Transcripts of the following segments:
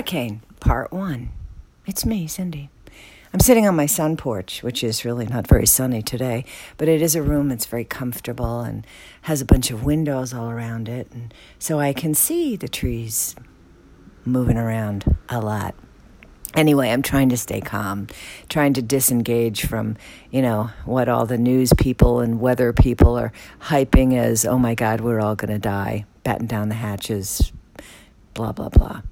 Hurricane, Part 1. It's me, Cindy. I'm sitting on my sun porch, which is really not very sunny today, but it is a room that's very comfortable and has a bunch of windows all around it, and so I can see the trees moving around a lot. Anyway, I'm trying to stay calm, trying to disengage from, you know, what all the news people and weather people are hyping as, oh my God, we're all going to die, batten down the hatches, blah, blah, blah.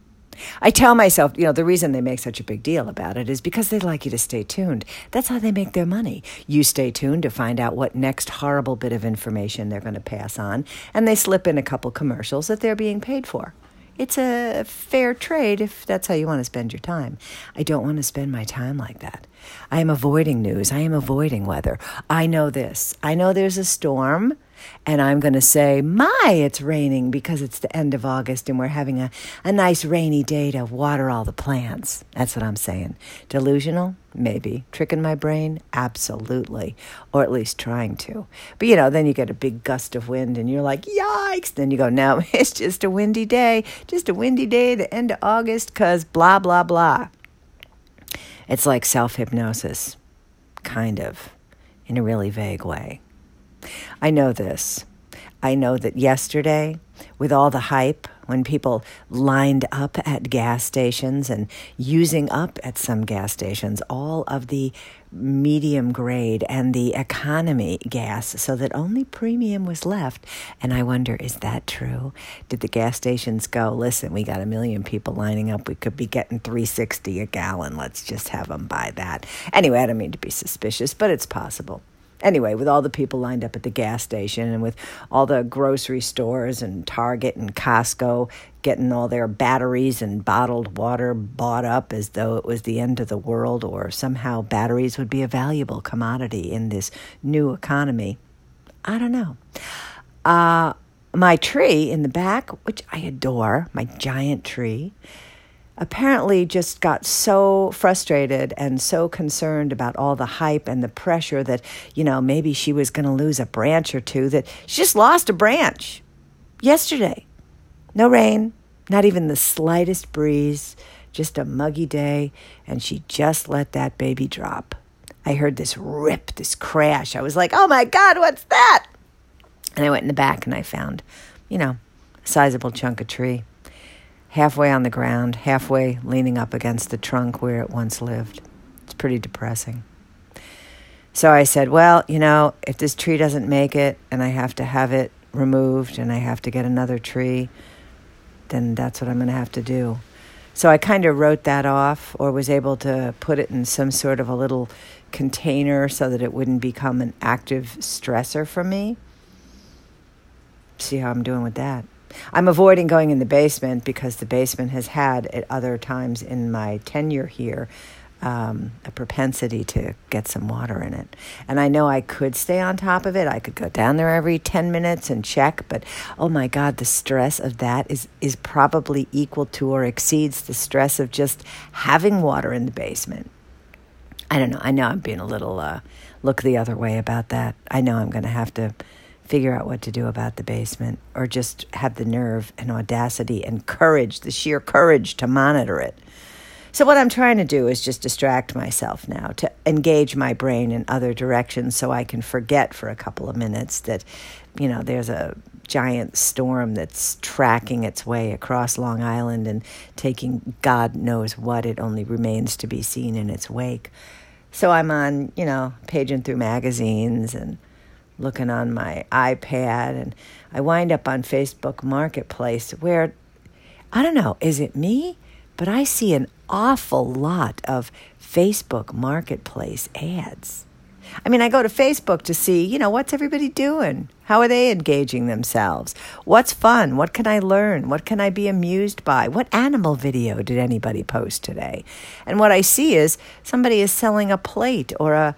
I tell myself, you know, the reason they make such a big deal about it is because they'd like you to stay tuned. That's how they make their money. You stay tuned to find out what next horrible bit of information they're going to pass on, and they slip in a couple commercials that they're being paid for. It's a fair trade if that's how you want to spend your time. I don't want to spend my time like that. I am avoiding news. I am avoiding weather. I know this. I know there's a storm and I'm going to say, My, it's raining because it's the end of August and we're having a, a nice rainy day to water all the plants. That's what I'm saying. Delusional? Maybe. Tricking my brain? Absolutely. Or at least trying to. But you know, then you get a big gust of wind and you're like, Yikes. Then you go, No, it's just a windy day. Just a windy day, the end of August, because blah, blah, blah. It's like self hypnosis, kind of, in a really vague way. I know this. I know that yesterday, with all the hype, when people lined up at gas stations and using up at some gas stations all of the medium grade and the economy gas so that only premium was left. And I wonder, is that true? Did the gas stations go, listen, we got a million people lining up. We could be getting 360 a gallon. Let's just have them buy that. Anyway, I don't mean to be suspicious, but it's possible anyway, with all the people lined up at the gas station and with all the grocery stores and Target and Costco getting all their batteries and bottled water bought up as though it was the end of the world or somehow batteries would be a valuable commodity in this new economy. I don't know. Uh, my tree in the back, which I adore, my giant tree, apparently just got so frustrated and so concerned about all the hype and the pressure that, you know, maybe she was going to lose a branch or two that she just lost a branch yesterday. No rain, not even the slightest breeze, just a muggy day, and she just let that baby drop. I heard this rip, this crash. I was like, oh my God, what's that? And I went in the back and I found, you know, a sizable chunk of tree halfway on the ground, halfway leaning up against the trunk where it once lived. It's pretty depressing. So I said, Well, you know, if this tree doesn't make it and I have to have it removed and I have to get another tree, then that's what I'm going to have to do. So I kind of wrote that off or was able to put it in some sort of a little container so that it wouldn't become an active stressor for me. See how I'm doing with that. I'm avoiding going in the basement because the basement has had at other times in my tenure here um, a propensity to get some water in it. And I know I could stay on top of it. I could go down there every 10 minutes and check, but oh my God, the stress of that is, is probably equal to or exceeds the stress of just having water in the basement. I don't know. I know I'm being a little uh, look the other way about that. I know I'm going to have to figure out what to do about the basement or just have the nerve and audacity and courage, the sheer courage to monitor it. So, what I'm trying to do is just distract myself now, to engage my brain in other directions so I can forget for a couple of minutes that, you know, there's a giant storm that's tracking its way across Long Island and taking God knows what. It only remains to be seen in its wake. So, I'm on, you know, paging through magazines and looking on my iPad and I wind up on Facebook Marketplace where I don't know, is it me? But I see an awful lot of Facebook Marketplace ads. I mean, I go to Facebook to see, you know, what's everybody doing? How are they engaging themselves? What's fun? What can I learn? What can I be amused by? What animal video did anybody post today? And what I see is somebody is selling a plate or a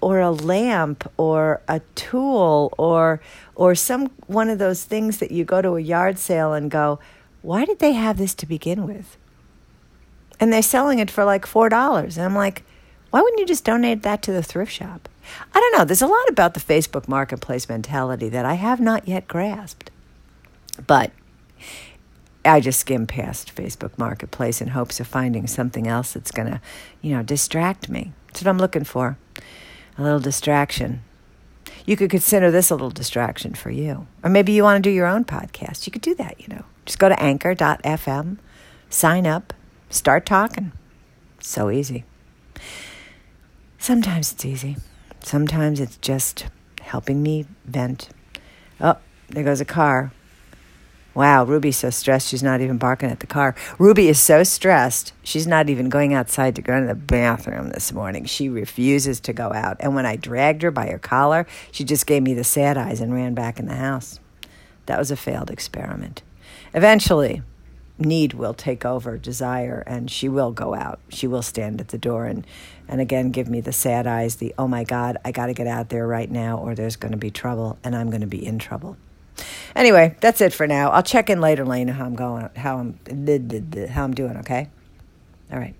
or a lamp or a tool or or some one of those things that you go to a yard sale and go, why did they have this to begin with? And they're selling it for like four dollars. And I'm like, why wouldn't you just donate that to the thrift shop? I don't know. There's a lot about the Facebook marketplace mentality that I have not yet grasped. But I just skim past Facebook Marketplace in hopes of finding something else that's going to, you know, distract me. That's what I'm looking for. A little distraction. You could consider this a little distraction for you. Or maybe you want to do your own podcast. You could do that, you know. Just go to anchor.fm, sign up, start talking. So easy. Sometimes it's easy. Sometimes it's just helping me vent. Oh, there goes a car. Wow, Ruby's so stressed she's not even barking at the car. Ruby is so stressed she's not even going outside to go to the bathroom this morning. She refuses to go out. And when I dragged her by her collar, she just gave me the sad eyes and ran back in the house. That was a failed experiment. Eventually, need will take over desire and she will go out. She will stand at the door and, and again give me the sad eyes, the oh my God, I got to get out there right now or there's going to be trouble and I'm going to be in trouble. Anyway, that's it for now. I'll check in later, Lena, how I'm going, how I'm, how I'm doing, okay? All right.